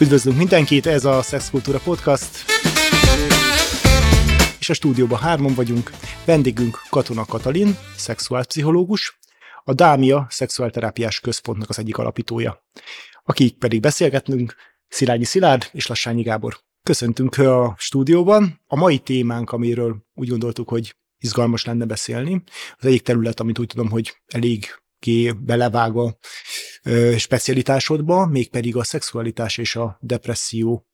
Üdvözlünk mindenkit, ez a Szexkultúra Podcast. És a stúdióban hárman vagyunk. Vendégünk Katona Katalin, szexuálpszichológus, a Dámia Szexuálterápiás Központnak az egyik alapítója. Akik pedig beszélgetnünk, Szilányi Szilárd és Lassányi Gábor. Köszöntünk a stúdióban. A mai témánk, amiről úgy gondoltuk, hogy izgalmas lenne beszélni, az egyik terület, amit úgy tudom, hogy elég ki belevág a specialitásodba, mégpedig a szexualitás és a depresszió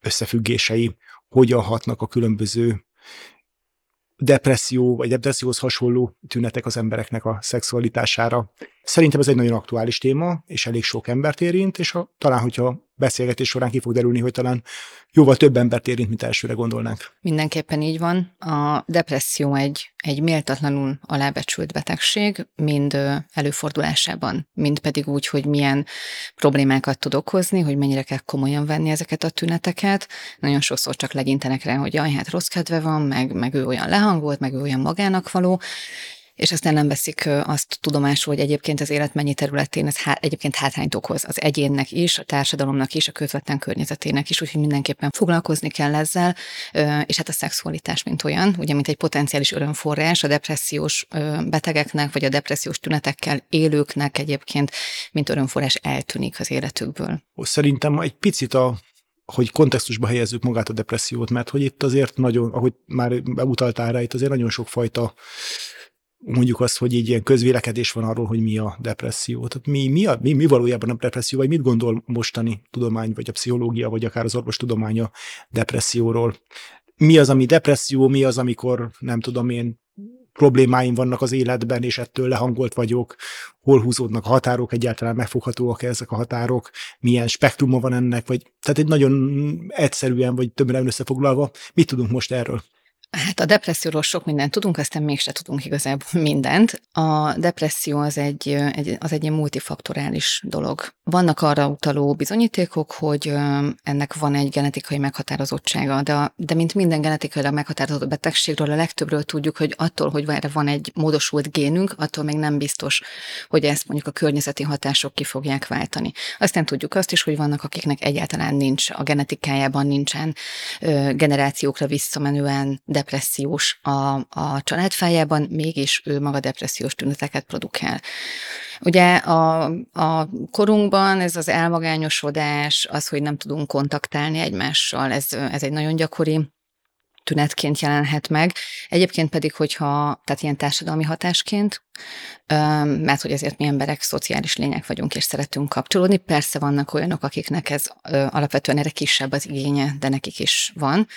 összefüggései hogyan hatnak a különböző depresszió vagy depresszióhoz hasonló tünetek az embereknek a szexualitására. Szerintem ez egy nagyon aktuális téma, és elég sok embert érint, és a, talán, hogyha beszélgetés során ki fog derülni, hogy talán jóval több embert érint, mint elsőre gondolnánk. Mindenképpen így van. A depresszió egy, egy méltatlanul alábecsült betegség, mind előfordulásában, mind pedig úgy, hogy milyen problémákat tud okozni, hogy mennyire kell komolyan venni ezeket a tüneteket. Nagyon sokszor csak legyintenek rá, hogy jaj, hát rossz kedve van, meg, meg ő olyan lehangolt, meg ő olyan magának való, és aztán nem veszik azt tudomásul, hogy egyébként az élet mennyi területén ez há- egyébként hátrányt okoz az egyénnek is, a társadalomnak is, a közvetlen környezetének is, úgyhogy mindenképpen foglalkozni kell ezzel, és hát a szexualitás, mint olyan, ugye, mint egy potenciális örömforrás a depressziós betegeknek, vagy a depressziós tünetekkel élőknek egyébként, mint örömforrás eltűnik az életükből. Szerintem egy picit a hogy kontextusba helyezzük magát a depressziót, mert hogy itt azért nagyon, ahogy már utaltál rá, itt azért nagyon sok fajta mondjuk azt, hogy egy ilyen közvélekedés van arról, hogy mi a depresszió. Tehát mi, mi, a, mi, mi valójában a depresszió, vagy mit gondol mostani tudomány, vagy a pszichológia, vagy akár az orvostudománya depresszióról. Mi az, ami depresszió, mi az, amikor nem tudom én problémáim vannak az életben, és ettől lehangolt vagyok, hol húzódnak a határok, egyáltalán megfoghatóak ezek a határok, milyen spektruma van ennek, vagy tehát egy nagyon egyszerűen, vagy többen összefoglalva, mit tudunk most erről? Hát a depresszióról sok mindent tudunk, aztán mégse tudunk igazából mindent. A depresszió az egy, egy, az egy multifaktorális dolog. Vannak arra utaló bizonyítékok, hogy ennek van egy genetikai meghatározottsága, de, de mint minden genetikailag meghatározott betegségről, a legtöbbről tudjuk, hogy attól, hogy erre van egy módosult génünk, attól még nem biztos, hogy ezt mondjuk a környezeti hatások ki fogják váltani. Aztán tudjuk azt is, hogy vannak, akiknek egyáltalán nincs, a genetikájában nincsen generációkra visszamenően depressziós a, a családfájában, mégis ő maga depressziós tüneteket produkál. Ugye a, a korunkban ez az elmagányosodás, az, hogy nem tudunk kontaktálni egymással, ez, ez egy nagyon gyakori tünetként jelenhet meg. Egyébként pedig, hogyha, tehát ilyen társadalmi hatásként, mert hogy azért mi emberek szociális lények vagyunk, és szeretünk kapcsolódni. Persze vannak olyanok, akiknek ez alapvetően erre kisebb az igénye, de nekik is van.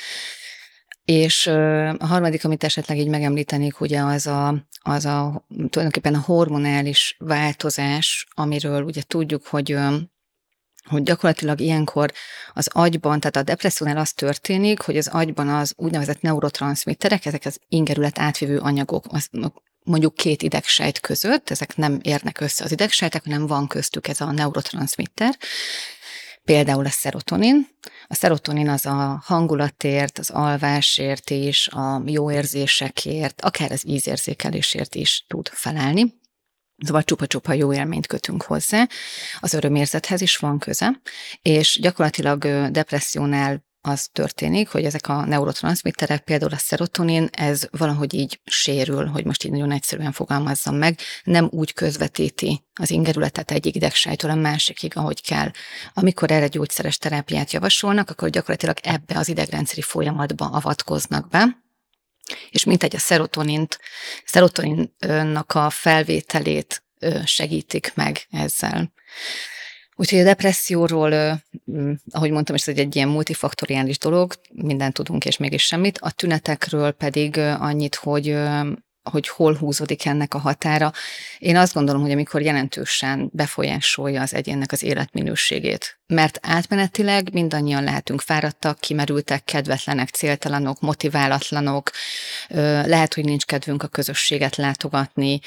És a harmadik, amit esetleg így megemlítenék, ugye az a, az a tulajdonképpen a hormonális változás, amiről ugye tudjuk, hogy hogy gyakorlatilag ilyenkor az agyban, tehát a depressziónál az történik, hogy az agyban az úgynevezett neurotranszmitterek, ezek az ingerület átvívő anyagok, az mondjuk két idegsejt között, ezek nem érnek össze az idegsejtek, hanem van köztük ez a neurotranszmitter, például a szerotonin. A szerotonin az a hangulatért, az alvásért is, a jó érzésekért, akár az ízérzékelésért is tud felelni. Szóval csupa-csupa jó élményt kötünk hozzá. Az örömérzethez is van köze, és gyakorlatilag depressziónál az történik, hogy ezek a neurotranszmitterek, például a szerotonin, ez valahogy így sérül, hogy most így nagyon egyszerűen fogalmazzam meg, nem úgy közvetíti az ingerületet egyik idegsejtől a másikig, ahogy kell. Amikor erre gyógyszeres terápiát javasolnak, akkor gyakorlatilag ebbe az idegrendszeri folyamatba avatkoznak be, és mint egy a szerotonint, szerotoninnak a felvételét segítik meg ezzel. Úgyhogy a depresszióról, ahogy mondtam, ez egy, ilyen multifaktoriális dolog, mindent tudunk és mégis semmit. A tünetekről pedig annyit, hogy hogy hol húzódik ennek a határa. Én azt gondolom, hogy amikor jelentősen befolyásolja az egyénnek az életminőségét. Mert átmenetileg mindannyian lehetünk fáradtak, kimerültek, kedvetlenek, céltalanok, motiválatlanok, lehet, hogy nincs kedvünk a közösséget látogatni,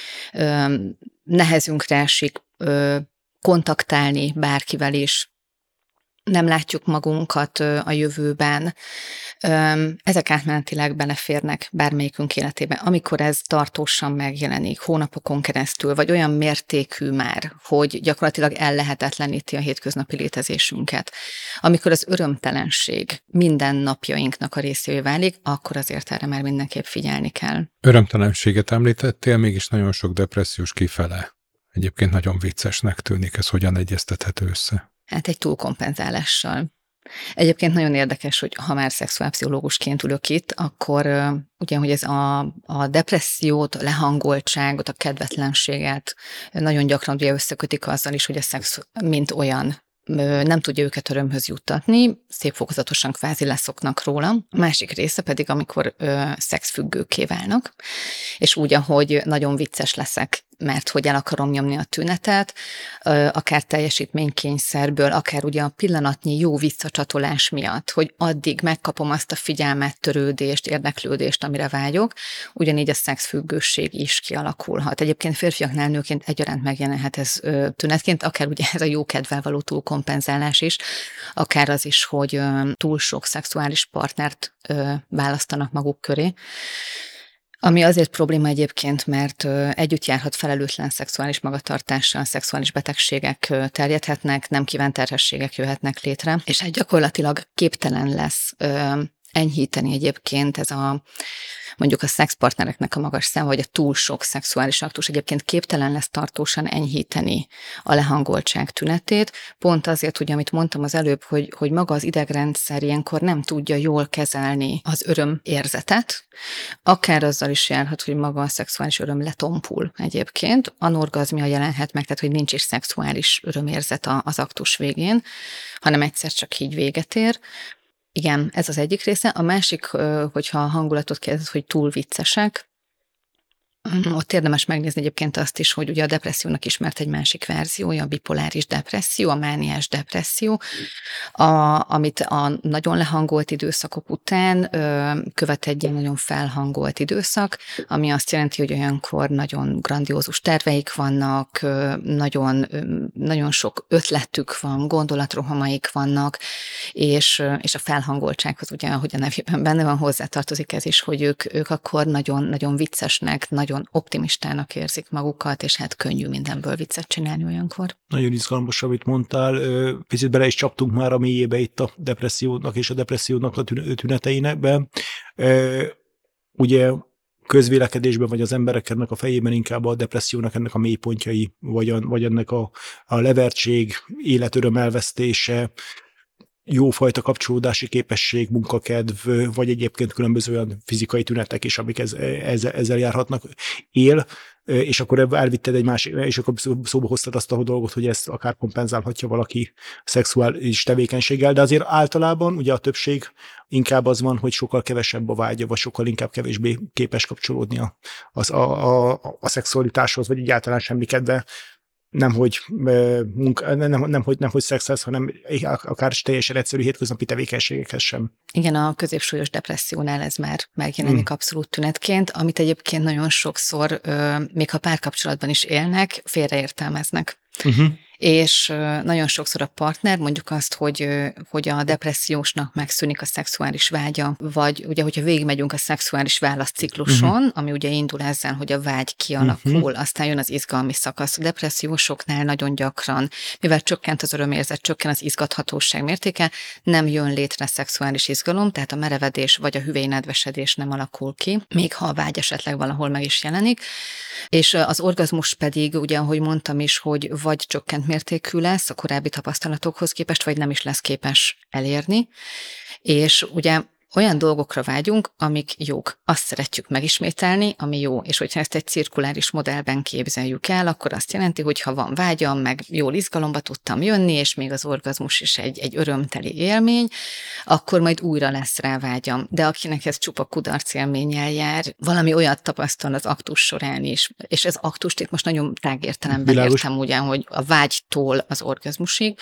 nehezünkre esik kontaktálni bárkivel is, nem látjuk magunkat a jövőben, ezek átmenetileg beleférnek bármelyikünk életébe. Amikor ez tartósan megjelenik, hónapokon keresztül, vagy olyan mértékű már, hogy gyakorlatilag ellehetetleníti a hétköznapi létezésünket. Amikor az örömtelenség minden napjainknak a részévé válik, akkor azért erre már mindenképp figyelni kell. Örömtelenséget említettél, mégis nagyon sok depressziós kifele. Egyébként nagyon viccesnek tűnik, ez hogyan egyeztethető össze? Hát egy túlkompenzálással. Egyébként nagyon érdekes, hogy ha már szexuálpszichológusként ülök itt, akkor ugye, hogy ez a, a depressziót, a lehangoltságot, a kedvetlenséget nagyon gyakran ugye összekötik azzal is, hogy a szex mint olyan nem tudja őket örömhöz juttatni, szép fokozatosan kvázi leszoknak róla. A másik része pedig, amikor ö, szexfüggőké válnak, és úgy, ahogy nagyon vicces leszek mert hogy el akarom nyomni a tünetet, akár teljesítménykényszerből, akár ugye a pillanatnyi jó visszacsatolás miatt, hogy addig megkapom azt a figyelmet, törődést, érdeklődést, amire vágyok, ugyanígy a szexfüggőség is kialakulhat. Egyébként férfiaknál nőként egyaránt megjelenhet ez tünetként, akár ugye ez a jó kedvel való túlkompenzálás is, akár az is, hogy túl sok szexuális partnert választanak maguk köré. Ami azért probléma egyébként, mert együtt járhat felelőtlen szexuális magatartással, szexuális betegségek terjedhetnek, nem kívánt terhességek jöhetnek létre, és egy gyakorlatilag képtelen lesz enyhíteni egyébként ez a mondjuk a szexpartnereknek a magas szám, vagy a túl sok szexuális aktus egyébként képtelen lesz tartósan enyhíteni a lehangoltság tünetét, pont azért, hogy amit mondtam az előbb, hogy, hogy maga az idegrendszer ilyenkor nem tudja jól kezelni az öröm érzetet, akár azzal is járhat, hogy maga a szexuális öröm letompul egyébként, anorgazmia jelenhet meg, tehát hogy nincs is szexuális örömérzet az aktus végén, hanem egyszer csak így véget ér, igen, ez az egyik része. A másik, hogyha a hangulatot kérdez, hogy túl viccesek. Ott érdemes megnézni egyébként azt is, hogy ugye a depressziónak ismert egy másik verziója, a bipoláris depresszió, a mániás depresszió, a, amit a nagyon lehangolt időszakok után ö, követ egy nagyon felhangolt időszak, ami azt jelenti, hogy olyankor nagyon grandiózus terveik vannak, ö, nagyon, ö, nagyon sok ötletük van, gondolatrohamaik vannak, és, és a felhangoltsághoz ugye, ahogy a nevében benne van, hozzátartozik ez is, hogy ők, ők akkor nagyon, nagyon viccesnek, nagyon nagyon optimistának érzik magukat, és hát könnyű mindenből viccet csinálni olyankor. Nagyon izgalmas, amit mondtál. Picit bele is csaptunk már a mélyébe itt a depressziónak és a depressziónak a tüneteinek. Ugye közvélekedésben, vagy az embereknek a fejében inkább a depressziónak ennek a mélypontjai, vagy, a, vagy ennek a, a levertség, életöröm elvesztése, jófajta kapcsolódási képesség, munkakedv, vagy egyébként különböző olyan fizikai tünetek is, amik ez, ezzel, ezzel járhatnak, él, és akkor elvitted egy másik, és akkor szóba hoztad azt a dolgot, hogy ezt akár kompenzálhatja valaki szexuális tevékenységgel, de azért általában ugye a többség inkább az van, hogy sokkal kevesebb a vágya, vagy sokkal inkább kevésbé képes kapcsolódni a, a, a, a, szexualitáshoz, vagy egyáltalán semmi kedve nem hogy, munka, nem, nem, hogy, nem hogy szexhez, hanem akár teljesen egyszerű hétköznapi tevékenységekhez sem. Igen, a középsúlyos depressziónál ez már megjelenik hmm. abszolút tünetként, amit egyébként nagyon sokszor, még ha párkapcsolatban is élnek, félreértelmeznek. Uh-huh és nagyon sokszor a partner mondjuk azt, hogy, hogy a depressziósnak megszűnik a szexuális vágya, vagy ugye, hogyha végigmegyünk a szexuális válaszcikluson, uh-huh. ami ugye indul ezzel, hogy a vágy kialakul, uh-huh. aztán jön az izgalmi szakasz. A depressziósoknál nagyon gyakran, mivel csökkent az örömérzet, csökken az izgathatóság mértéke, nem jön létre szexuális izgalom, tehát a merevedés vagy a hüvelynedvesedés nem alakul ki, még ha a vágy esetleg valahol meg is jelenik. És az orgazmus pedig, ugye, ahogy mondtam is, hogy vagy csökkent mértékű lesz a korábbi tapasztalatokhoz képest, vagy nem is lesz képes elérni. És ugye olyan dolgokra vágyunk, amik jók. Azt szeretjük megismételni, ami jó. És hogyha ezt egy cirkuláris modellben képzeljük el, akkor azt jelenti, hogy ha van vágyam, meg jól izgalomba tudtam jönni, és még az orgazmus is egy, egy örömteli élmény, akkor majd újra lesz rá vágyam. De akinek ez csupa kudarc élménnyel jár, valami olyat tapasztal az aktus során is, és ez aktust itt most nagyon tágértelemben Világos. értem ugyan, hogy a vágytól az orgazmusig,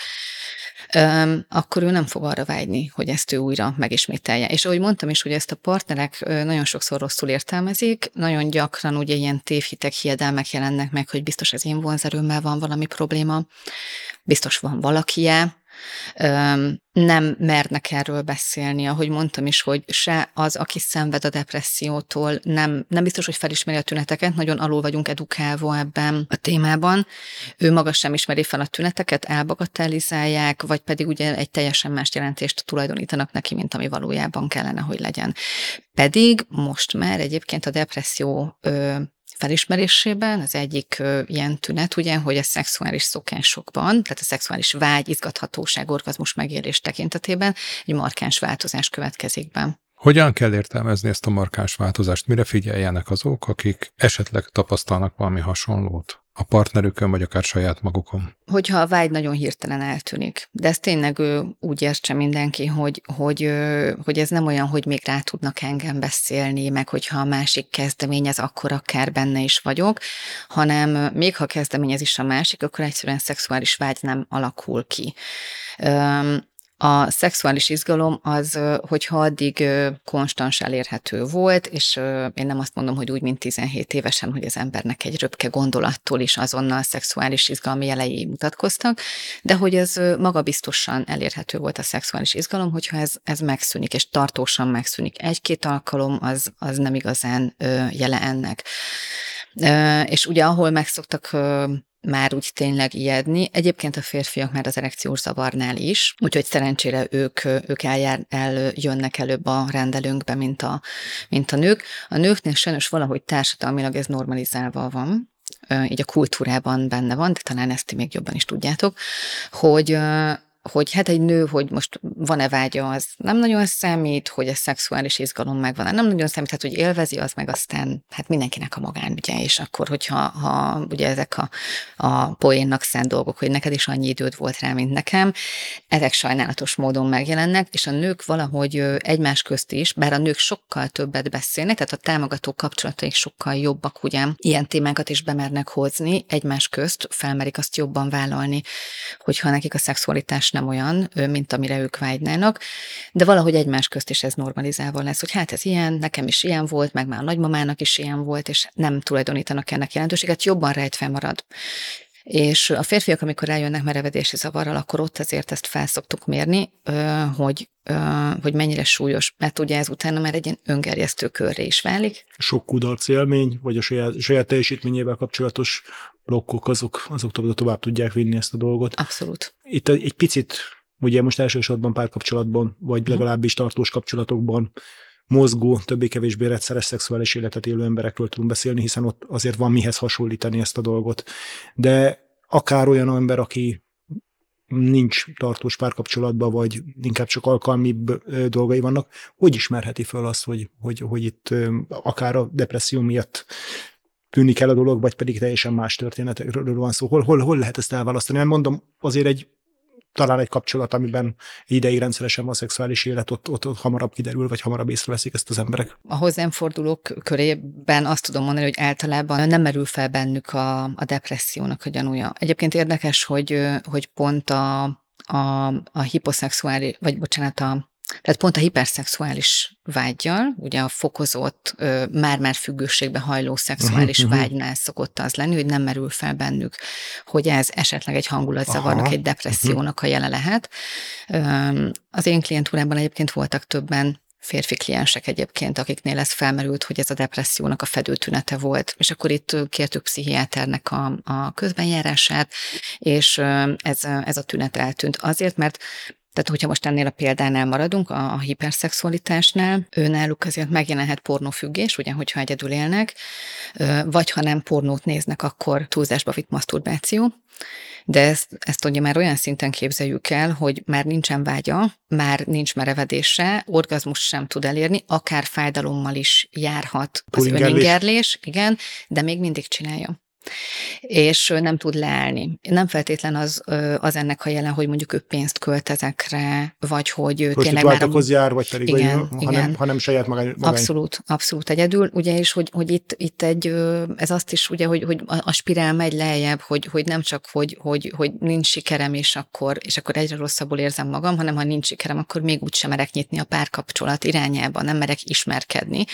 akkor ő nem fog arra vágyni, hogy ezt ő újra megismételje. És ahogy mondtam is, hogy ezt a partnerek nagyon sokszor rosszul értelmezik, nagyon gyakran ugye ilyen tévhitek, hiedelmek jelennek meg, hogy biztos az én vonzerőmmel van valami probléma, biztos van valakije, nem mernek erről beszélni, ahogy mondtam is, hogy se az, aki szenved a depressziótól, nem, nem biztos, hogy felismeri a tüneteket, nagyon alul vagyunk edukálva ebben a témában. Ő maga sem ismeri fel a tüneteket, elbagatellizálják, vagy pedig ugye egy teljesen más jelentést tulajdonítanak neki, mint ami valójában kellene, hogy legyen. Pedig most már egyébként a depresszió felismerésében az egyik ilyen tünet, ugye, hogy a szexuális szokásokban, tehát a szexuális vágy, izgathatóság, orgazmus megélés tekintetében egy markáns változás következik be. Hogyan kell értelmezni ezt a markáns változást? Mire figyeljenek azok, akik esetleg tapasztalnak valami hasonlót? A partnerükön, vagy akár saját magukon. Hogyha a vágy nagyon hirtelen eltűnik. De ez tényleg ő úgy értse mindenki, hogy, hogy, hogy ez nem olyan, hogy még rá tudnak engem beszélni, meg hogyha a másik kezdeményez, akkor akár benne is vagyok, hanem még ha kezdeményez is a másik, akkor egyszerűen szexuális vágy nem alakul ki. A szexuális izgalom az, hogyha addig konstans elérhető volt, és én nem azt mondom, hogy úgy, mint 17 évesen, hogy az embernek egy röpke gondolattól is azonnal szexuális izgalmi jelei mutatkoztak, de hogy ez magabiztosan elérhető volt a szexuális izgalom, hogyha ez, ez megszűnik, és tartósan megszűnik. Egy-két alkalom az, az nem igazán jele ennek. És ugye ahol megszoktak már úgy tényleg ijedni. Egyébként a férfiak már az erekciós zavarnál is, úgyhogy szerencsére ők, ők eljár, eljönnek előbb a rendelőnkbe, mint a, mint a nők. A nőknél sajnos valahogy társadalmilag ez normalizálva van, így a kultúrában benne van, de talán ezt ti még jobban is tudjátok, hogy hogy hát egy nő, hogy most van-e vágya, az nem nagyon számít, hogy a szexuális izgalom megvan, nem nagyon számít, hát hogy élvezi, az meg aztán hát mindenkinek a magánügye, és akkor, hogyha ha, ugye ezek a, a poénnak szent dolgok, hogy neked is annyi időd volt rá, mint nekem, ezek sajnálatos módon megjelennek, és a nők valahogy egymás közt is, bár a nők sokkal többet beszélnek, tehát a támogató kapcsolataik sokkal jobbak, ugye ilyen témákat is bemernek hozni, egymás közt felmerik azt jobban vállalni, hogyha nekik a szexualitás nem olyan, mint amire ők vágynának, de valahogy egymás közt is ez normalizálva lesz, hogy hát ez ilyen, nekem is ilyen volt, meg már a nagymamának is ilyen volt, és nem tulajdonítanak ennek jelentőséget, jobban rejtve marad. És a férfiak, amikor eljönnek merevedési zavarral, akkor ott azért ezt felszoktuk mérni, hogy, hogy mennyire súlyos, mert ugye ez utána már egy ilyen öngerjesztő körre is válik. Sok kudarc élmény, vagy a saját, saját teljesítményével kapcsolatos blokkok, azok, azok tovább, tovább tudják vinni ezt a dolgot. Abszolút. Itt egy picit, ugye most elsősorban párkapcsolatban, vagy mhm. legalábbis tartós kapcsolatokban mozgó, többé-kevésbé rendszeres szexuális életet élő emberekről tudunk beszélni, hiszen ott azért van mihez hasonlítani ezt a dolgot. De akár olyan ember, aki nincs tartós párkapcsolatban, vagy inkább csak alkalmibb dolgai vannak, hogy ismerheti fel azt, hogy, hogy, hogy itt akár a depresszió miatt tűnik el a dolog, vagy pedig teljesen más történetekről van szó. Hol, hol, hol lehet ezt elválasztani? Nem mondom, azért egy talán egy kapcsolat, amiben ideig rendszeresen van szexuális élet, ott, ott, ott hamarabb kiderül, vagy hamarabb észreveszik ezt az emberek. A hozzám fordulók körében azt tudom mondani, hogy általában nem merül fel bennük a, a depressziónak a gyanúja. Egyébként érdekes, hogy, hogy pont a, a, a hiposzexuális, vagy bocsánat, a tehát pont a hiperszexuális vágyjal, ugye a fokozott, már-már függőségbe hajló szexuális uh-huh, vágynál szokott az lenni, hogy nem merül fel bennük, hogy ez esetleg egy hangulatzavarnak, egy depressziónak a jele lehet. Az én klientúrámban egyébként voltak többen férfi kliensek egyébként, akiknél ez felmerült, hogy ez a depressziónak a fedőtünete volt. És akkor itt kértük pszichiáternek a, a közbenjárását, és ez, ez a tünet eltűnt. Azért, mert tehát, hogyha most ennél a példánál maradunk, a, a hiperszexualitásnál, ő náluk azért megjelenhet pornófüggés, ugye, hogyha egyedül élnek, vagy ha nem pornót néznek, akkor túlzásba vitt maszturbáció. De ezt, ezt ugye már olyan szinten képzeljük el, hogy már nincsen vágya, már nincs merevedése, orgazmus sem tud elérni, akár fájdalommal is járhat az öningerlés, igen, de még mindig csinálja és nem tud leállni. Nem feltétlen az, az ennek a jelen, hogy mondjuk ő pénzt költ ezekre, vagy hogy tényleg már... A... jár, vagy pedig igen, vagy, igen. Hanem, hanem saját magány. Abszolút, abszolút egyedül, ugye, és hogy, hogy itt, itt egy, ez azt is, ugye, hogy, hogy a spirál megy lejjebb, hogy, hogy nem csak, hogy, hogy, hogy nincs sikerem, és akkor, és akkor egyre rosszabbul érzem magam, hanem ha nincs sikerem, akkor még úgy sem merek nyitni a párkapcsolat irányába, nem merek ismerkedni.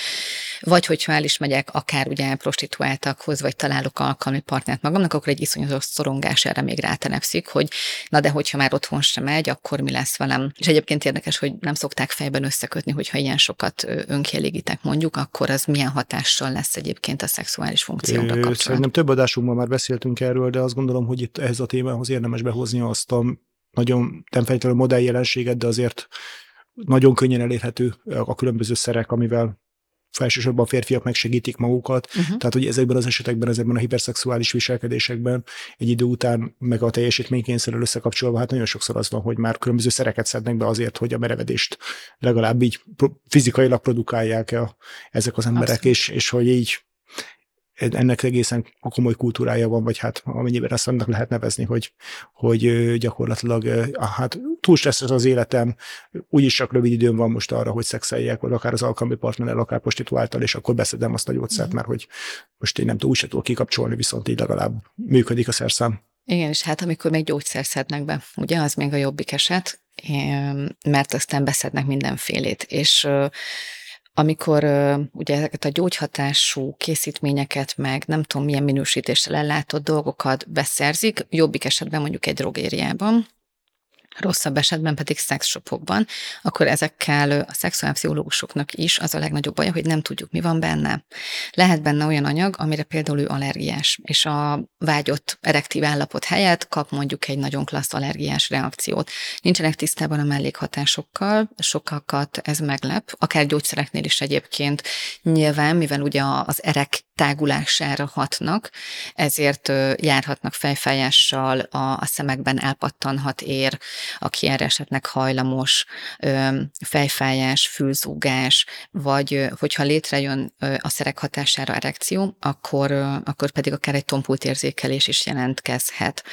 Vagy hogyha el is megyek akár ugye prostituáltakhoz, vagy találok alkalmi partnert magamnak, akkor egy iszonyatos szorongás erre még rátelepszik, hogy na de hogyha már otthon sem megy, akkor mi lesz velem. És egyébként érdekes, hogy nem szokták fejben összekötni, hogyha ilyen sokat önkielégítek mondjuk, akkor az milyen hatással lesz egyébként a szexuális funkcióra kapcsolatban. Szerintem több adásunkban már beszéltünk erről, de azt gondolom, hogy itt ehhez a témához érdemes behozni azt a nagyon nem feltétlenül modell jelenséget, de azért nagyon könnyen elérhető a különböző szerek, amivel felsősorban a férfiak megsegítik magukat, uh-huh. tehát hogy ezekben az esetekben, ezekben a hiperszexuális viselkedésekben egy idő után, meg a teljesítménykényszerrel összekapcsolva, hát nagyon sokszor az van, hogy már különböző szereket szednek be azért, hogy a merevedést legalább így fizikailag produkálják -e ezek az emberek, és, és hogy így ennek egészen komoly kultúrája van, vagy hát amennyiben azt annak lehet nevezni, hogy, hogy gyakorlatilag hát túl stresszes az életem, úgyis csak rövid időm van most arra, hogy szexeljek, vagy akár az alkalmi partnerrel, akár prostituáltal, és akkor beszedem azt a gyógyszert, mm. mert hogy most én nem tudom, úgy sem tudok kikapcsolni, viszont így legalább működik a szerszám. Igen, és hát amikor még gyógyszer szednek be, ugye, az még a jobbik eset, mert aztán beszednek mindenfélét, és amikor ugye ezeket a gyógyhatású készítményeket, meg nem tudom milyen minősítéssel ellátott dolgokat beszerzik, jobbik esetben mondjuk egy drogériában, rosszabb esetben pedig szexshopokban, akkor ezekkel a szexuálpszichológusoknak is az a legnagyobb baj, hogy nem tudjuk, mi van benne. Lehet benne olyan anyag, amire például ő allergiás, és a vágyott erektív állapot helyett kap mondjuk egy nagyon klassz allergiás reakciót. Nincsenek tisztában a mellékhatásokkal, sokakat ez meglep, akár gyógyszereknél is egyébként nyilván, mivel ugye az erek tágulására hatnak, ezért járhatnak fejfájással, a, a szemekben elpattanhat ér, aki erre esetleg hajlamos, fejfájás, fülzúgás, vagy hogyha létrejön a szerek hatására erekció, akkor, akkor pedig akár egy tompult érzékelés is jelentkezhet.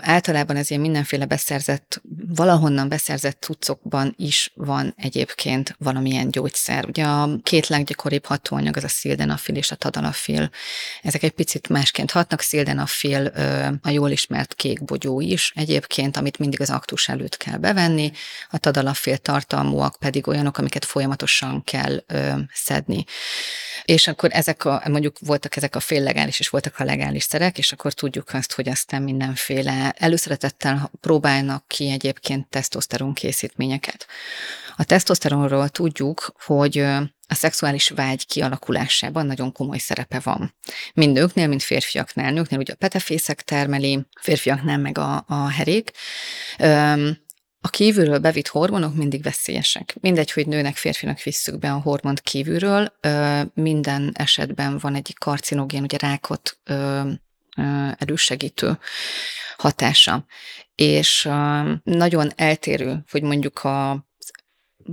Általában ez ilyen mindenféle beszerzett, valahonnan beszerzett cuccokban is van egyébként valamilyen gyógyszer. Ugye a két leggyakoribb hatóanyag az a szildenafil és a tadalafil. Ezek egy picit másként hatnak. Szildenafil a jól ismert kék bogyó is egyébként, amit mindig az aktus előtt kell bevenni. A tadalafil tartalmúak pedig olyanok, amiket folyamatosan kell szedni. És akkor ezek a, mondjuk voltak ezek a féllegális és voltak a legális szerek, és akkor tudjuk azt, hogy aztán mindenféle mindenféle előszeretettel próbálnak ki egyébként tesztoszteron készítményeket. A tesztoszteronról tudjuk, hogy a szexuális vágy kialakulásában nagyon komoly szerepe van. Mind nőknél, mind férfiaknál. Nőknél ugye a petefészek termeli, férfiaknál meg a, a herék. A kívülről bevitt hormonok mindig veszélyesek. Mindegy, hogy nőnek, férfinak visszük be a hormont kívülről, minden esetben van egy karcinogén, ugye rákot elősegítő hatása. És nagyon eltérő, hogy mondjuk a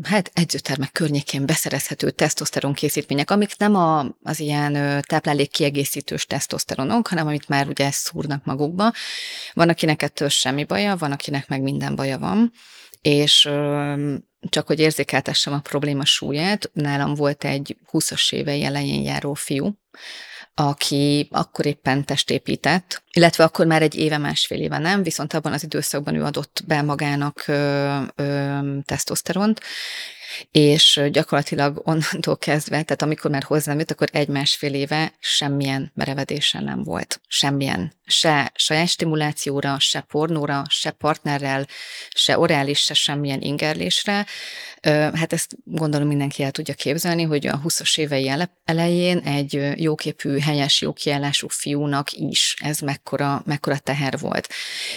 hát edzőtermek környékén beszerezhető tesztoszteron készítmények, amik nem a, az ilyen táplálék kiegészítős tesztoszteronok, hanem amit már ugye szúrnak magukba. Van, akinek ettől semmi baja, van, akinek meg minden baja van, és csak hogy érzékeltessem a probléma súlyát, nálam volt egy 20-as évei elején járó fiú, aki akkor éppen testépített, illetve akkor már egy éve, másfél éve nem, viszont abban az időszakban ő adott be magának ö, ö, tesztoszteront, és gyakorlatilag onnantól kezdve, tehát amikor már hozzám jött, akkor egy-másfél éve semmilyen merevedésen nem volt. Semmilyen. Se saját stimulációra, se pornóra, se partnerrel, se orális, se semmilyen ingerlésre. Hát ezt gondolom mindenki el tudja képzelni, hogy a 20-as évei elején egy jóképű, helyes, jókiállású fiúnak is ez mekkora, mekkora teher volt.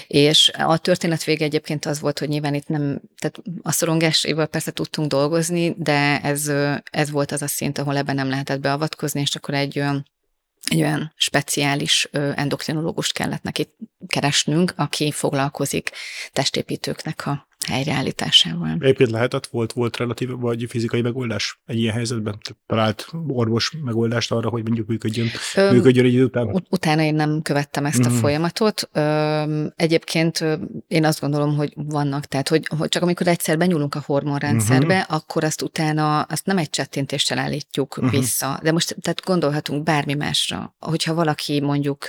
És a történet vége egyébként az volt, hogy nyilván itt nem, tehát a szorongáséval persze tudtunk dolgozni, de ez, ez volt az a szint, ahol ebben nem lehetett beavatkozni, és akkor egy egy olyan speciális endokrinológust kellett neki keresnünk, aki foglalkozik testépítőknek a helyreállításával. Egyébként lehetett, volt, volt relatív vagy fizikai megoldás egy ilyen helyzetben? Talált orvos megoldást arra, hogy mondjuk működjön, Öm, működjön egy idő után? Utána én nem követtem ezt mm. a mhm. folyamatot. Öm, egyébként én azt gondolom, hogy vannak, tehát hogy, hogy csak amikor egyszer benyúlunk a hormonrendszerbe, mm-hmm. akkor azt utána azt nem egy csettintéssel állítjuk mm-hmm. vissza. De most tehát gondolhatunk bármi másra. Hogyha valaki mondjuk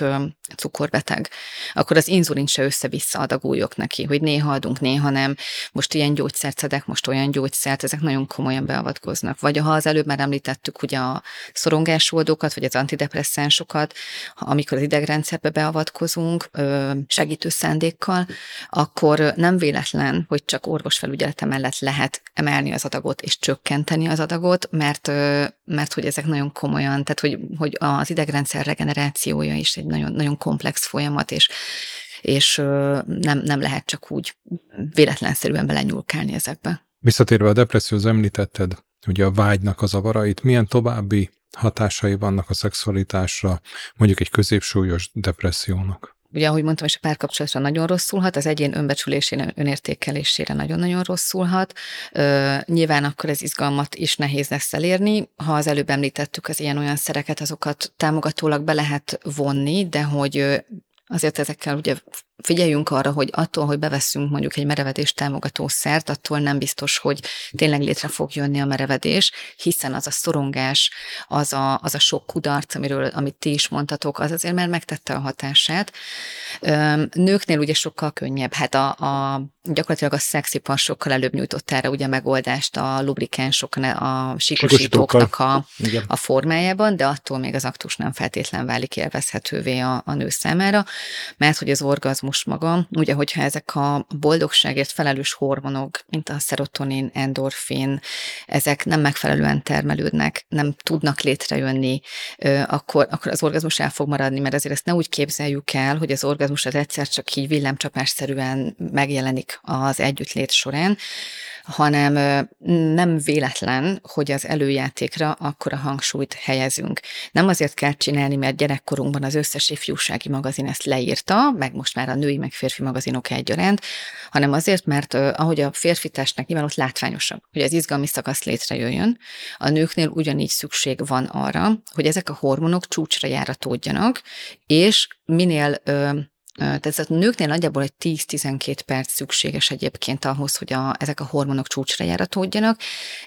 cukorbeteg, akkor az inzulin se össze-vissza adagújok neki, hogy néha adunk, néha nem, most ilyen gyógyszert szedek, most olyan gyógyszert, ezek nagyon komolyan beavatkoznak. Vagy ha az előbb már említettük ugye a szorongásoldókat, vagy az antidepresszánsokat, amikor az idegrendszerbe beavatkozunk segítő szándékkal, akkor nem véletlen, hogy csak orvosfelügyelete mellett lehet emelni az adagot és csökkenteni az adagot, mert, mert hogy ezek nagyon komolyan, tehát hogy, hogy az idegrendszer regenerációja is egy nagyon, nagyon komplex folyamat, és és nem, nem lehet csak úgy véletlenszerűen belenyúlkálni ezekbe. Visszatérve a depresszióhoz említetted, ugye a vágynak a zavarait, milyen további hatásai vannak a szexualitásra, mondjuk egy középsúlyos depressziónak? Ugye ahogy mondtam, és a párkapcsolatra nagyon rosszulhat, az egyén önbecsülésére, önértékelésére nagyon-nagyon rosszulhat. Ö, nyilván akkor ez izgalmat is nehéz lesz elérni. Ha az előbb említettük az ilyen-olyan szereket, azokat támogatólag be lehet vonni, de hogy azért ezekkel ugye figyeljünk arra, hogy attól, hogy bevesszünk mondjuk egy merevedés támogató szert, attól nem biztos, hogy tényleg létre fog jönni a merevedés, hiszen az a szorongás, az a, az a sok kudarc, amiről, amit ti is mondtatok, az azért már megtette a hatását. Nőknél ugye sokkal könnyebb, hát a, a gyakorlatilag a szexipar sokkal előbb nyújtott erre ugye megoldást a lubrikánsok, a sikosítóknak a, a formájában, de attól még az aktus nem feltétlen válik élvezhetővé a, a nő számára, mert hogy az orgazmus most maga, ugye, hogyha ezek a boldogságért felelős hormonok, mint a szerotonin, endorfin, ezek nem megfelelően termelődnek, nem tudnak létrejönni, akkor, akkor az orgazmus el fog maradni, mert azért ezt ne úgy képzeljük el, hogy az orgazmus az egyszer csak így villámcsapásszerűen megjelenik az együttlét során, hanem nem véletlen, hogy az előjátékra akkor a hangsúlyt helyezünk. Nem azért kell csinálni, mert gyerekkorunkban az összes ifjúsági magazin ezt leírta, meg most már a női, meg férfi magazinok egyaránt, hanem azért, mert ahogy a férfi testnek nyilván ott látványosabb, hogy az izgalmi szakasz létrejöjjön, a nőknél ugyanígy szükség van arra, hogy ezek a hormonok csúcsra járatódjanak, és minél tehát ez a nőknél nagyjából egy 10-12 perc szükséges egyébként ahhoz, hogy a, ezek a hormonok csúcsra járatódjanak.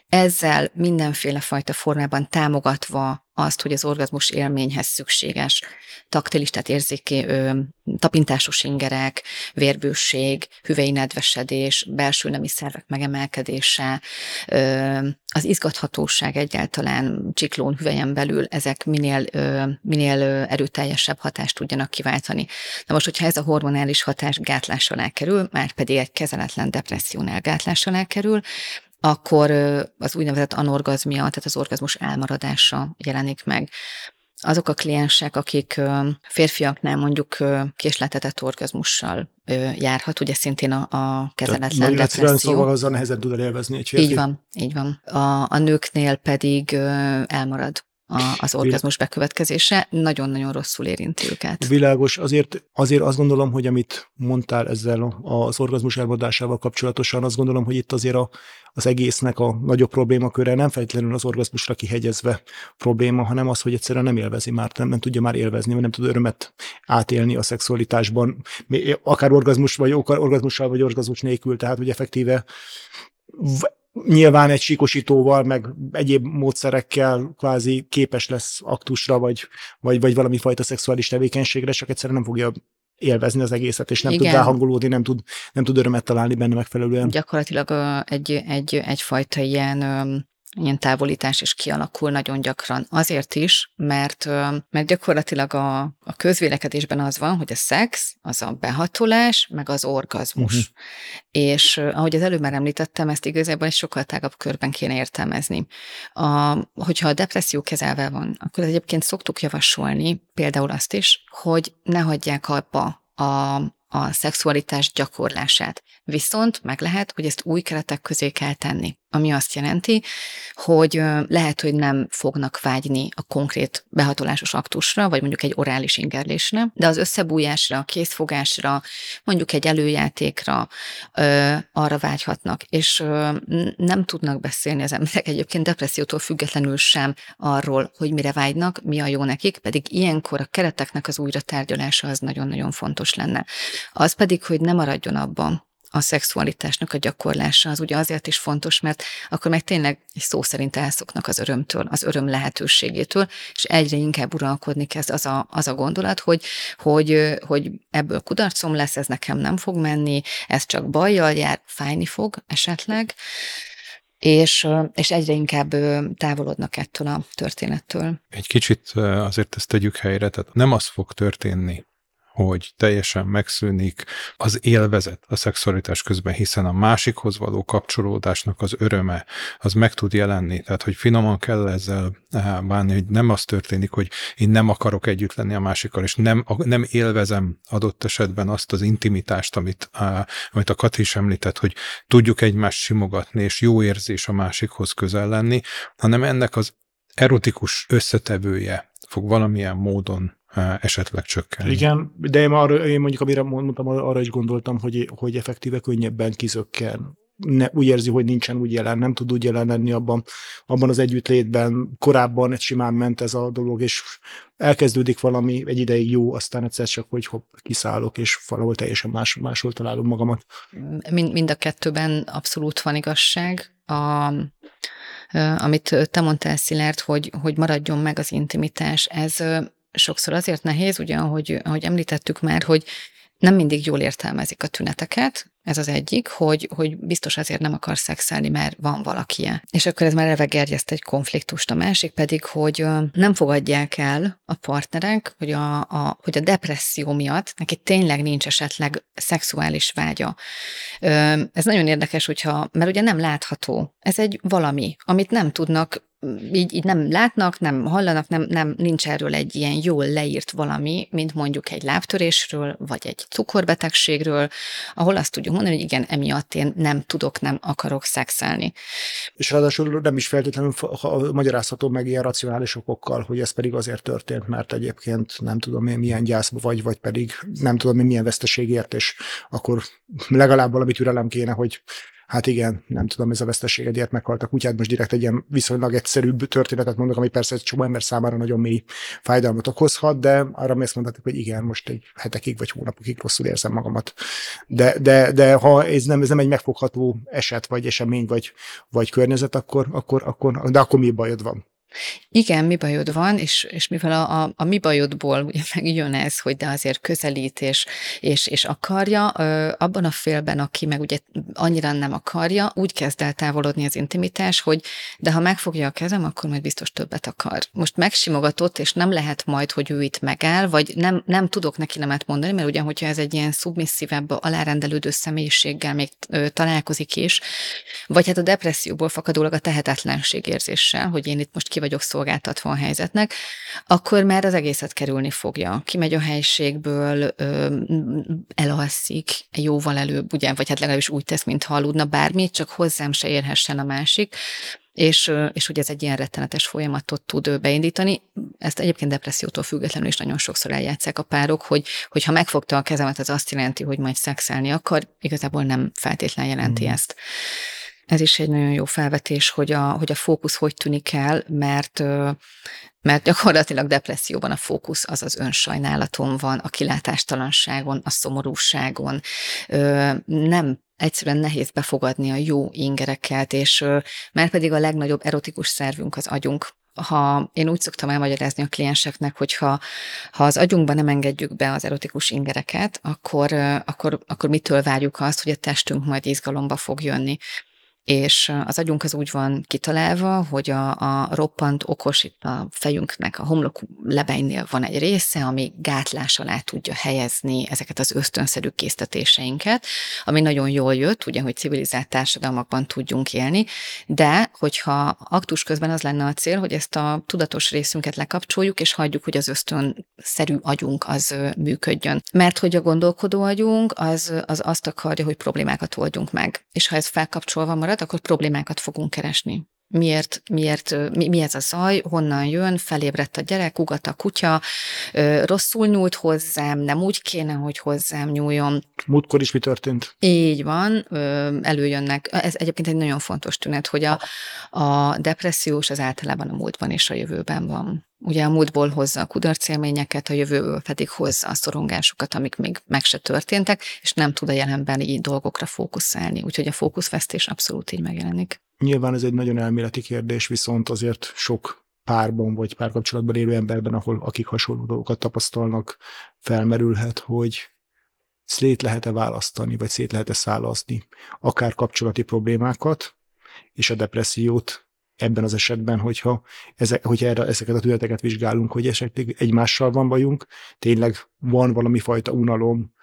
Ezzel mindenféle fajta formában támogatva azt, hogy az orgazmus élményhez szükséges taktilis, tehát érzéki, ö, tapintásos ingerek, vérbőség, hüvei nedvesedés, belső nemi szervek megemelkedése, ö, az izgathatóság egyáltalán csiklón hüvelyen belül, ezek minél, ö, minél erőteljesebb hatást tudjanak kiváltani. Na most, hogyha ez a hormonális hatás gátlás alá kerül, már pedig egy kezeletlen depressziónál gátlás alá kerül, akkor az úgynevezett anorgazmia, tehát az orgazmus elmaradása jelenik meg. Azok a kliensek, akik férfiaknál mondjuk késletetett orgazmussal járhat, ugye szintén a, a kezeletlen depresszió. szóval azzal nehezen tud elélvezni egy férfi. Így van, így van. A, a nőknél pedig elmarad a, az orgazmus bekövetkezése, nagyon-nagyon rosszul érinti őket. Világos, azért, azért azt gondolom, hogy amit mondtál ezzel az orgazmus elmondásával kapcsolatosan, azt gondolom, hogy itt azért a, az egésznek a nagyobb problémaköre nem feltétlenül az orgazmusra kihegyezve probléma, hanem az, hogy egyszerűen nem élvezi már, nem, nem tudja már élvezni, vagy nem tud örömet átélni a szexualitásban, akár orgazmus, vagy orgazmussal, vagy orgazmus nélkül, tehát hogy effektíve nyilván egy síkosítóval, meg egyéb módszerekkel kvázi képes lesz aktusra, vagy, vagy, vagy valami fajta szexuális tevékenységre, csak egyszerűen nem fogja élvezni az egészet, és nem Igen. tud ráhangolódni, nem tud, nem tud örömet találni benne megfelelően. Gyakorlatilag egy, egy, egyfajta ilyen ilyen távolítás is kialakul nagyon gyakran. Azért is, mert, mert gyakorlatilag a, a közvélekedésben az van, hogy a szex, az a behatolás, meg az orgazmus. Uh-huh. És ahogy az előbb már említettem, ezt igazából egy sokkal tágabb körben kéne értelmezni. A, hogyha a depresszió kezelve van, akkor egyébként szoktuk javasolni például azt is, hogy ne hagyják abba a, a szexualitás gyakorlását. Viszont meg lehet, hogy ezt új keretek közé kell tenni ami azt jelenti, hogy lehet, hogy nem fognak vágyni a konkrét behatolásos aktusra, vagy mondjuk egy orális ingerlésre, de az összebújásra, a készfogásra, mondjuk egy előjátékra ö, arra vágyhatnak, és ö, nem tudnak beszélni az emberek egyébként depressziótól függetlenül sem arról, hogy mire vágynak, mi a jó nekik, pedig ilyenkor a kereteknek az újra tárgyalása az nagyon-nagyon fontos lenne. Az pedig, hogy nem maradjon abban, a szexualitásnak a gyakorlása az ugye azért is fontos, mert akkor meg tényleg szó szerint elszoknak az örömtől, az öröm lehetőségétől, és egyre inkább uralkodni kezd az a, az a gondolat, hogy, hogy, hogy ebből kudarcom lesz, ez nekem nem fog menni, ez csak bajjal jár, fájni fog esetleg, és, és egyre inkább távolodnak ettől a történettől. Egy kicsit azért ezt tegyük helyre, tehát nem az fog történni, hogy teljesen megszűnik az élvezet a szexualitás közben, hiszen a másikhoz való kapcsolódásnak az öröme, az meg tud jelenni. Tehát, hogy finoman kell ezzel eh, bánni, hogy nem az történik, hogy én nem akarok együtt lenni a másikkal, és nem, nem élvezem adott esetben azt az intimitást, amit, eh, amit a Kati is említett, hogy tudjuk egymást simogatni, és jó érzés a másikhoz közel lenni, hanem ennek az erotikus összetevője fog valamilyen módon esetleg csökkenni. Igen, de én, arra, én mondjuk, amire mondtam, arra is gondoltam, hogy, hogy effektíve könnyebben kizökken. Ne, úgy érzi, hogy nincsen úgy jelen, nem tud úgy jelen lenni abban, abban az együttlétben. Korábban egy simán ment ez a dolog, és elkezdődik valami egy ideig jó, aztán egyszer csak, hogy hopp, kiszállok, és valahol teljesen más, máshol találom magamat. Mind, mind a kettőben abszolút van igazság. A, amit te mondtál, Szilárd, hogy, hogy maradjon meg az intimitás, ez sokszor azért nehéz, ugye, ahogy, ahogy említettük már, hogy nem mindig jól értelmezik a tüneteket, ez az egyik, hogy, hogy biztos azért nem akar szexelni, mert van valaki. És akkor ez már eleve gerjeszt egy konfliktust. A másik pedig, hogy nem fogadják el a partnerek, hogy a, a, hogy a depresszió miatt neki tényleg nincs esetleg szexuális vágya. Ez nagyon érdekes, hogyha, mert ugye nem látható. Ez egy valami, amit nem tudnak így, így nem látnak, nem hallanak, nem, nem nincs erről egy ilyen jól leírt valami, mint mondjuk egy lábtörésről, vagy egy cukorbetegségről, ahol azt tudjuk mondani, hogy igen, emiatt én nem tudok, nem akarok szexelni. És ráadásul nem is feltétlenül magyarázható meg ilyen racionális okokkal, hogy ez pedig azért történt, mert egyébként nem tudom én milyen gyászba vagy, vagy pedig nem tudom én milyen veszteségért, és akkor legalább valami türelem kéne, hogy hát igen, nem tudom, ez a veszteségedért meghalt a kutyát, most direkt egy ilyen viszonylag egyszerűbb történetet mondok, ami persze egy csomó ember számára nagyon mély fájdalmat okozhat, de arra mi azt mondhatok, hogy igen, most egy hetekig vagy hónapokig rosszul érzem magamat. De, de, de ha ez nem, ez nem egy megfogható eset, vagy esemény, vagy, vagy környezet, akkor, akkor, akkor, de akkor mi bajod van? Igen, mi bajod van, és, és mivel a, a, a mi bajodból ugye megjön ez, hogy de azért közelít és, és, és akarja, abban a félben, aki meg ugye annyira nem akarja, úgy kezd el távolodni az intimitás, hogy de ha megfogja a kezem, akkor majd biztos többet akar. Most megsimogatott, és nem lehet majd, hogy ő itt megáll, vagy nem, nem tudok neki nemet mondani, mert ugye, hogyha ez egy ilyen szubmisszívebb, alárendelődő személyiséggel még találkozik is, vagy hát a depresszióból fakadólag a tehetetlenség érzéssel, hogy én itt most ki vagyok szolgáltatva a helyzetnek, akkor már az egészet kerülni fogja. Kimegy a helységből, elalszik jóval előbb, ugye, vagy hát legalábbis úgy tesz, mint aludna bármit, csak hozzám se érhessen a másik, és, és hogy ez egy ilyen rettenetes folyamatot tud beindítani. Ezt egyébként depressziótól függetlenül is nagyon sokszor eljátszák a párok, hogy, hogy ha megfogta a kezemet, az azt jelenti, hogy majd szexelni akar, igazából nem feltétlen jelenti mm. ezt. Ez is egy nagyon jó felvetés, hogy a, hogy a fókusz hogy tűnik el, mert mert gyakorlatilag depresszióban a fókusz az az önsajnálaton van, a kilátástalanságon, a szomorúságon. Nem egyszerűen nehéz befogadni a jó ingereket, és már pedig a legnagyobb erotikus szervünk az agyunk, ha én úgy szoktam elmagyarázni a klienseknek, hogy ha, ha az agyunkba nem engedjük be az erotikus ingereket, akkor, akkor, akkor mitől várjuk azt, hogy a testünk majd izgalomba fog jönni és az agyunk az úgy van kitalálva, hogy a, a roppant okos itt a fejünknek, a homlok lebeinél van egy része, ami gátlás alá tudja helyezni ezeket az ösztönszerű késztetéseinket, ami nagyon jól jött, ugye, hogy civilizált társadalmakban tudjunk élni, de hogyha aktus közben az lenne a cél, hogy ezt a tudatos részünket lekapcsoljuk, és hagyjuk, hogy az ösztönszerű agyunk az működjön. Mert hogy a gondolkodó agyunk az, az azt akarja, hogy problémákat oldjunk meg. És ha ez felkapcsolva marad, akkor problémákat fogunk keresni. Miért, miért, mi, mi ez a zaj, honnan jön, felébredt a gyerek, ugat a kutya, rosszul nyúlt hozzám, nem úgy kéne, hogy hozzám nyúljon. Múltkor is mi történt? Így van, előjönnek. Ez egyébként egy nagyon fontos tünet, hogy a, a depressziós az általában a múltban és a jövőben van. Ugye a múltból hozza a kudarcélményeket, a jövőből pedig hozza a szorongásokat, amik még meg se történtek, és nem tud a jelenbeni dolgokra fókuszálni. Úgyhogy a fókuszvesztés abszolút így megjelenik. Nyilván ez egy nagyon elméleti kérdés, viszont azért sok párban vagy párkapcsolatban élő emberben, ahol akik hasonló dolgokat tapasztalnak, felmerülhet, hogy szét lehet-e választani, vagy szét lehet-e szálazni akár kapcsolati problémákat és a depressziót ebben az esetben, hogyha, ezek, hogyha erre, ezeket a tüneteket vizsgálunk, hogy esetleg egymással van bajunk, tényleg van valami fajta unalom,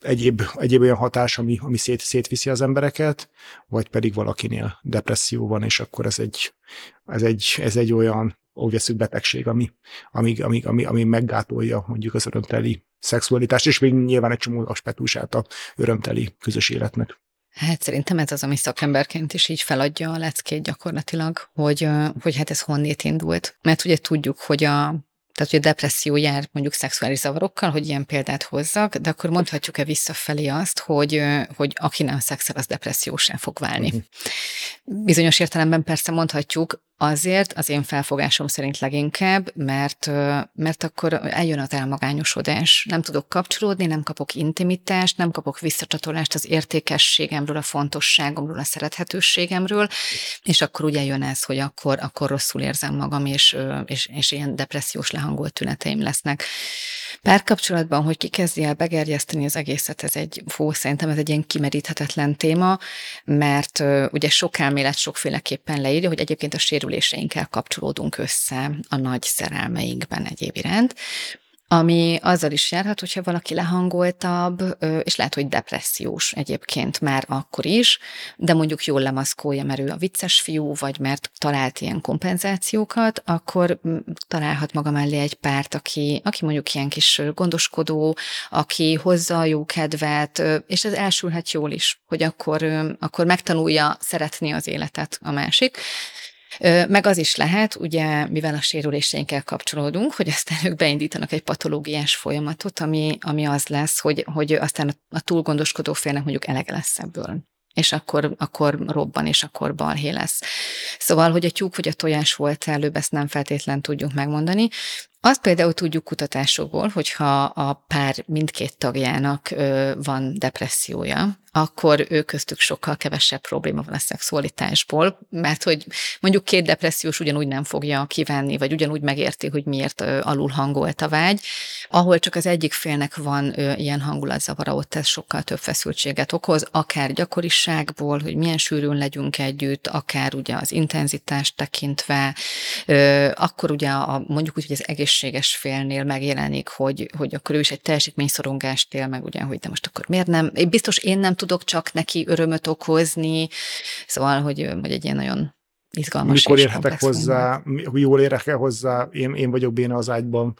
egyéb, egyéb olyan hatás, ami, ami szét, szétviszi az embereket, vagy pedig valakinél depresszió van, és akkor ez egy, ez egy, ez egy olyan, úgy veszük betegség, ami, ami, ami, ami, ami meggátolja mondjuk az örömteli szexualitást, és még nyilván egy csomó aspektusát a örömteli közös életnek. Hát szerintem ez az, ami szakemberként is így feladja a leckét gyakorlatilag, hogy, hogy hát ez honnét indult. Mert ugye tudjuk, hogy a tehát hogy a depresszió jár mondjuk szexuális zavarokkal, hogy ilyen példát hozzak, de akkor mondhatjuk-e visszafelé azt, hogy, hogy aki nem szexel, az depressziósá fog válni. Uh-huh. Bizonyos értelemben persze mondhatjuk, Azért az én felfogásom szerint leginkább, mert, mert akkor eljön az elmagányosodás. Nem tudok kapcsolódni, nem kapok intimitást, nem kapok visszacsatolást az értékességemről, a fontosságomról, a szerethetőségemről, és akkor ugye jön ez, hogy akkor, akkor rosszul érzem magam, és, és, és ilyen depressziós lehangolt tüneteim lesznek. Párkapcsolatban, hogy ki kezdje el begerjeszteni az egészet, ez egy, fó, szerintem ez egy ilyen kimeríthetetlen téma, mert ugye sok elmélet sokféleképpen leírja, hogy egyébként a sérüléseinkkel kapcsolódunk össze a nagy szerelmeinkben egyéb iránt, ami azzal is járhat, hogyha valaki lehangoltabb, és lehet, hogy depressziós egyébként már akkor is, de mondjuk jól lemaszkolja, mert ő a vicces fiú, vagy mert talált ilyen kompenzációkat, akkor találhat maga mellé egy párt, aki, aki mondjuk ilyen kis gondoskodó, aki hozza a jó kedvet, és ez elsülhet jól is, hogy akkor, akkor megtanulja szeretni az életet a másik. Meg az is lehet, ugye, mivel a sérüléseinkkel kapcsolódunk, hogy aztán ők beindítanak egy patológiás folyamatot, ami, ami az lesz, hogy, hogy aztán a, túlgondoskodó félnek mondjuk elege lesz ebből és akkor, akkor robban, és akkor balhé lesz. Szóval, hogy a tyúk vagy a tojás volt előbb, ezt nem feltétlen tudjuk megmondani. Azt például tudjuk kutatásokból, hogyha a pár mindkét tagjának van depressziója, akkor ő köztük sokkal kevesebb probléma van a szexualitásból, mert hogy mondjuk két depressziós ugyanúgy nem fogja kivenni, vagy ugyanúgy megérti, hogy miért alul hangolt a vágy. Ahol csak az egyik félnek van ilyen hangulatzavara, ott ez sokkal több feszültséget okoz, akár gyakoriságból, hogy milyen sűrűn legyünk együtt, akár ugye az intenzitást tekintve, akkor ugye a, mondjuk úgy, hogy az egészséges félnél megjelenik, hogy, hogy akkor ő is egy teljesítményszorongást él meg, ugye, hogy de most akkor miért nem? Biztos én nem tudok csak neki örömöt okozni, szóval, hogy, hogy egy ilyen nagyon izgalmas Mikor érhetek hozzá, hogy jól érek el hozzá, én, én vagyok béna az ágyban.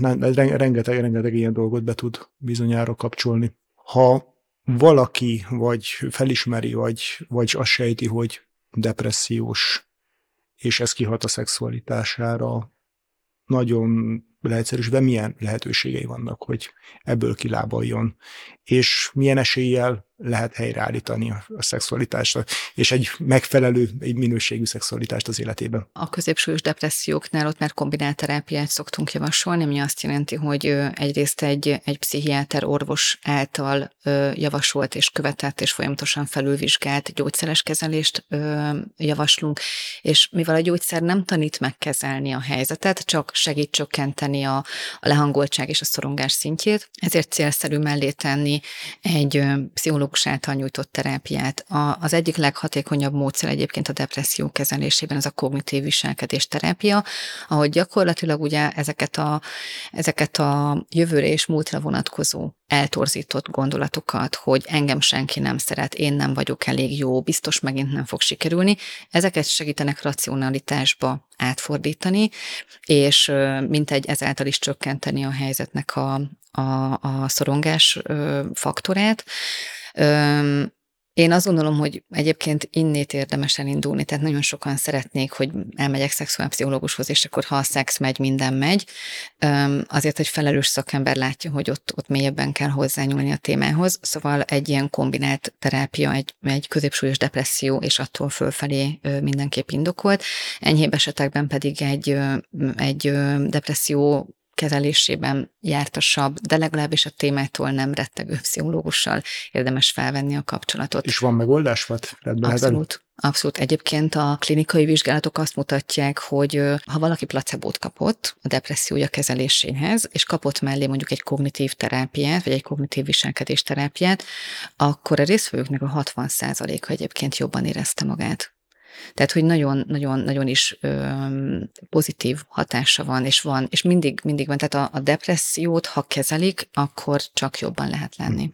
Rengeteg, rengeteg ilyen dolgot be tud bizonyára kapcsolni. Ha valaki vagy felismeri, vagy, vagy azt sejti, hogy depressziós, és ez kihat a szexualitására, nagyon leegyszerűsítve milyen lehetőségei vannak, hogy ebből kilábaljon, és milyen eséllyel lehet helyreállítani a, szexualitást, és egy megfelelő, egy minőségű szexualitást az életében. A középsúlyos depresszióknál ott már kombinált terápiát szoktunk javasolni, ami azt jelenti, hogy egyrészt egy, egy pszichiáter orvos által javasolt és követett és folyamatosan felülvizsgált gyógyszeres kezelést javaslunk, és mivel a gyógyszer nem tanít megkezelni a helyzetet, csak segít csökkenteni a, a lehangoltság és a szorongás szintjét, ezért célszerű mellé tenni egy pszichológus pszichológus által nyújtott terápiát. A, az egyik leghatékonyabb módszer egyébként a depresszió kezelésében az a kognitív viselkedés terápia, ahogy gyakorlatilag ugye ezeket a, ezeket a jövőre és múltra vonatkozó eltorzított gondolatokat, hogy engem senki nem szeret, én nem vagyok elég jó, biztos megint nem fog sikerülni, ezeket segítenek racionalitásba átfordítani, és mint egy ezáltal is csökkenteni a helyzetnek a, a, a szorongás faktorát. Én azt gondolom, hogy egyébként innét érdemes elindulni, tehát nagyon sokan szeretnék, hogy elmegyek szexuálpszichológushoz, és akkor ha a szex megy, minden megy. Azért, hogy felelős szakember látja, hogy ott, ott mélyebben kell hozzányúlni a témához. Szóval egy ilyen kombinált terápia, egy, egy középsúlyos depresszió, és attól fölfelé mindenképp indokolt. Enyhébb esetekben pedig egy, egy depresszió kezelésében jártasabb, de legalábbis a témától nem rettegő pszichológussal érdemes felvenni a kapcsolatot. És van megoldás? Vagy Abszolút. Abszolút. Egyébként a klinikai vizsgálatok azt mutatják, hogy ha valaki placebót kapott a depressziója kezeléséhez, és kapott mellé mondjuk egy kognitív terápiát, vagy egy kognitív viselkedés terápiát, akkor a résztvevőknek a 60%-a egyébként jobban érezte magát. Tehát, hogy nagyon-nagyon is ö, pozitív hatása van, és van, és mindig, mindig van. Tehát a, a depressziót, ha kezelik, akkor csak jobban lehet lenni.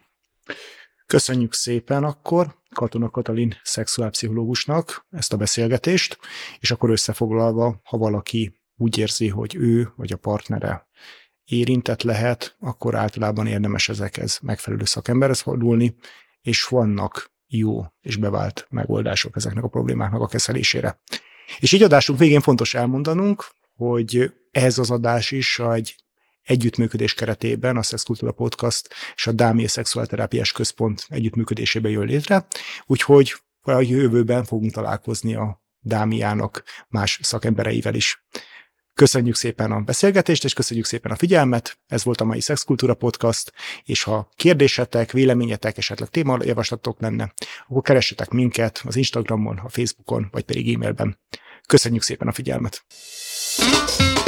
Köszönjük szépen akkor Katona Katalin szexuálpszichológusnak ezt a beszélgetést, és akkor összefoglalva, ha valaki úgy érzi, hogy ő vagy a partnere érintett lehet, akkor általában érdemes ezekhez megfelelő szakemberhez fordulni, és vannak jó és bevált megoldások ezeknek a problémáknak a kezelésére. És így adásunk végén fontos elmondanunk, hogy ez az adás is egy együttműködés keretében a Szexkultúra Podcast és a Dámia Szexuálterápiás Központ együttműködésében jön létre, úgyhogy a jövőben fogunk találkozni a Dámiának más szakembereivel is. Köszönjük szépen a beszélgetést, és köszönjük szépen a figyelmet. Ez volt a mai Szexkultúra Podcast, és ha kérdésetek, véleményetek, esetleg témajavaslatok lenne, akkor keressetek minket az Instagramon, a Facebookon, vagy pedig e-mailben. Köszönjük szépen a figyelmet! thank you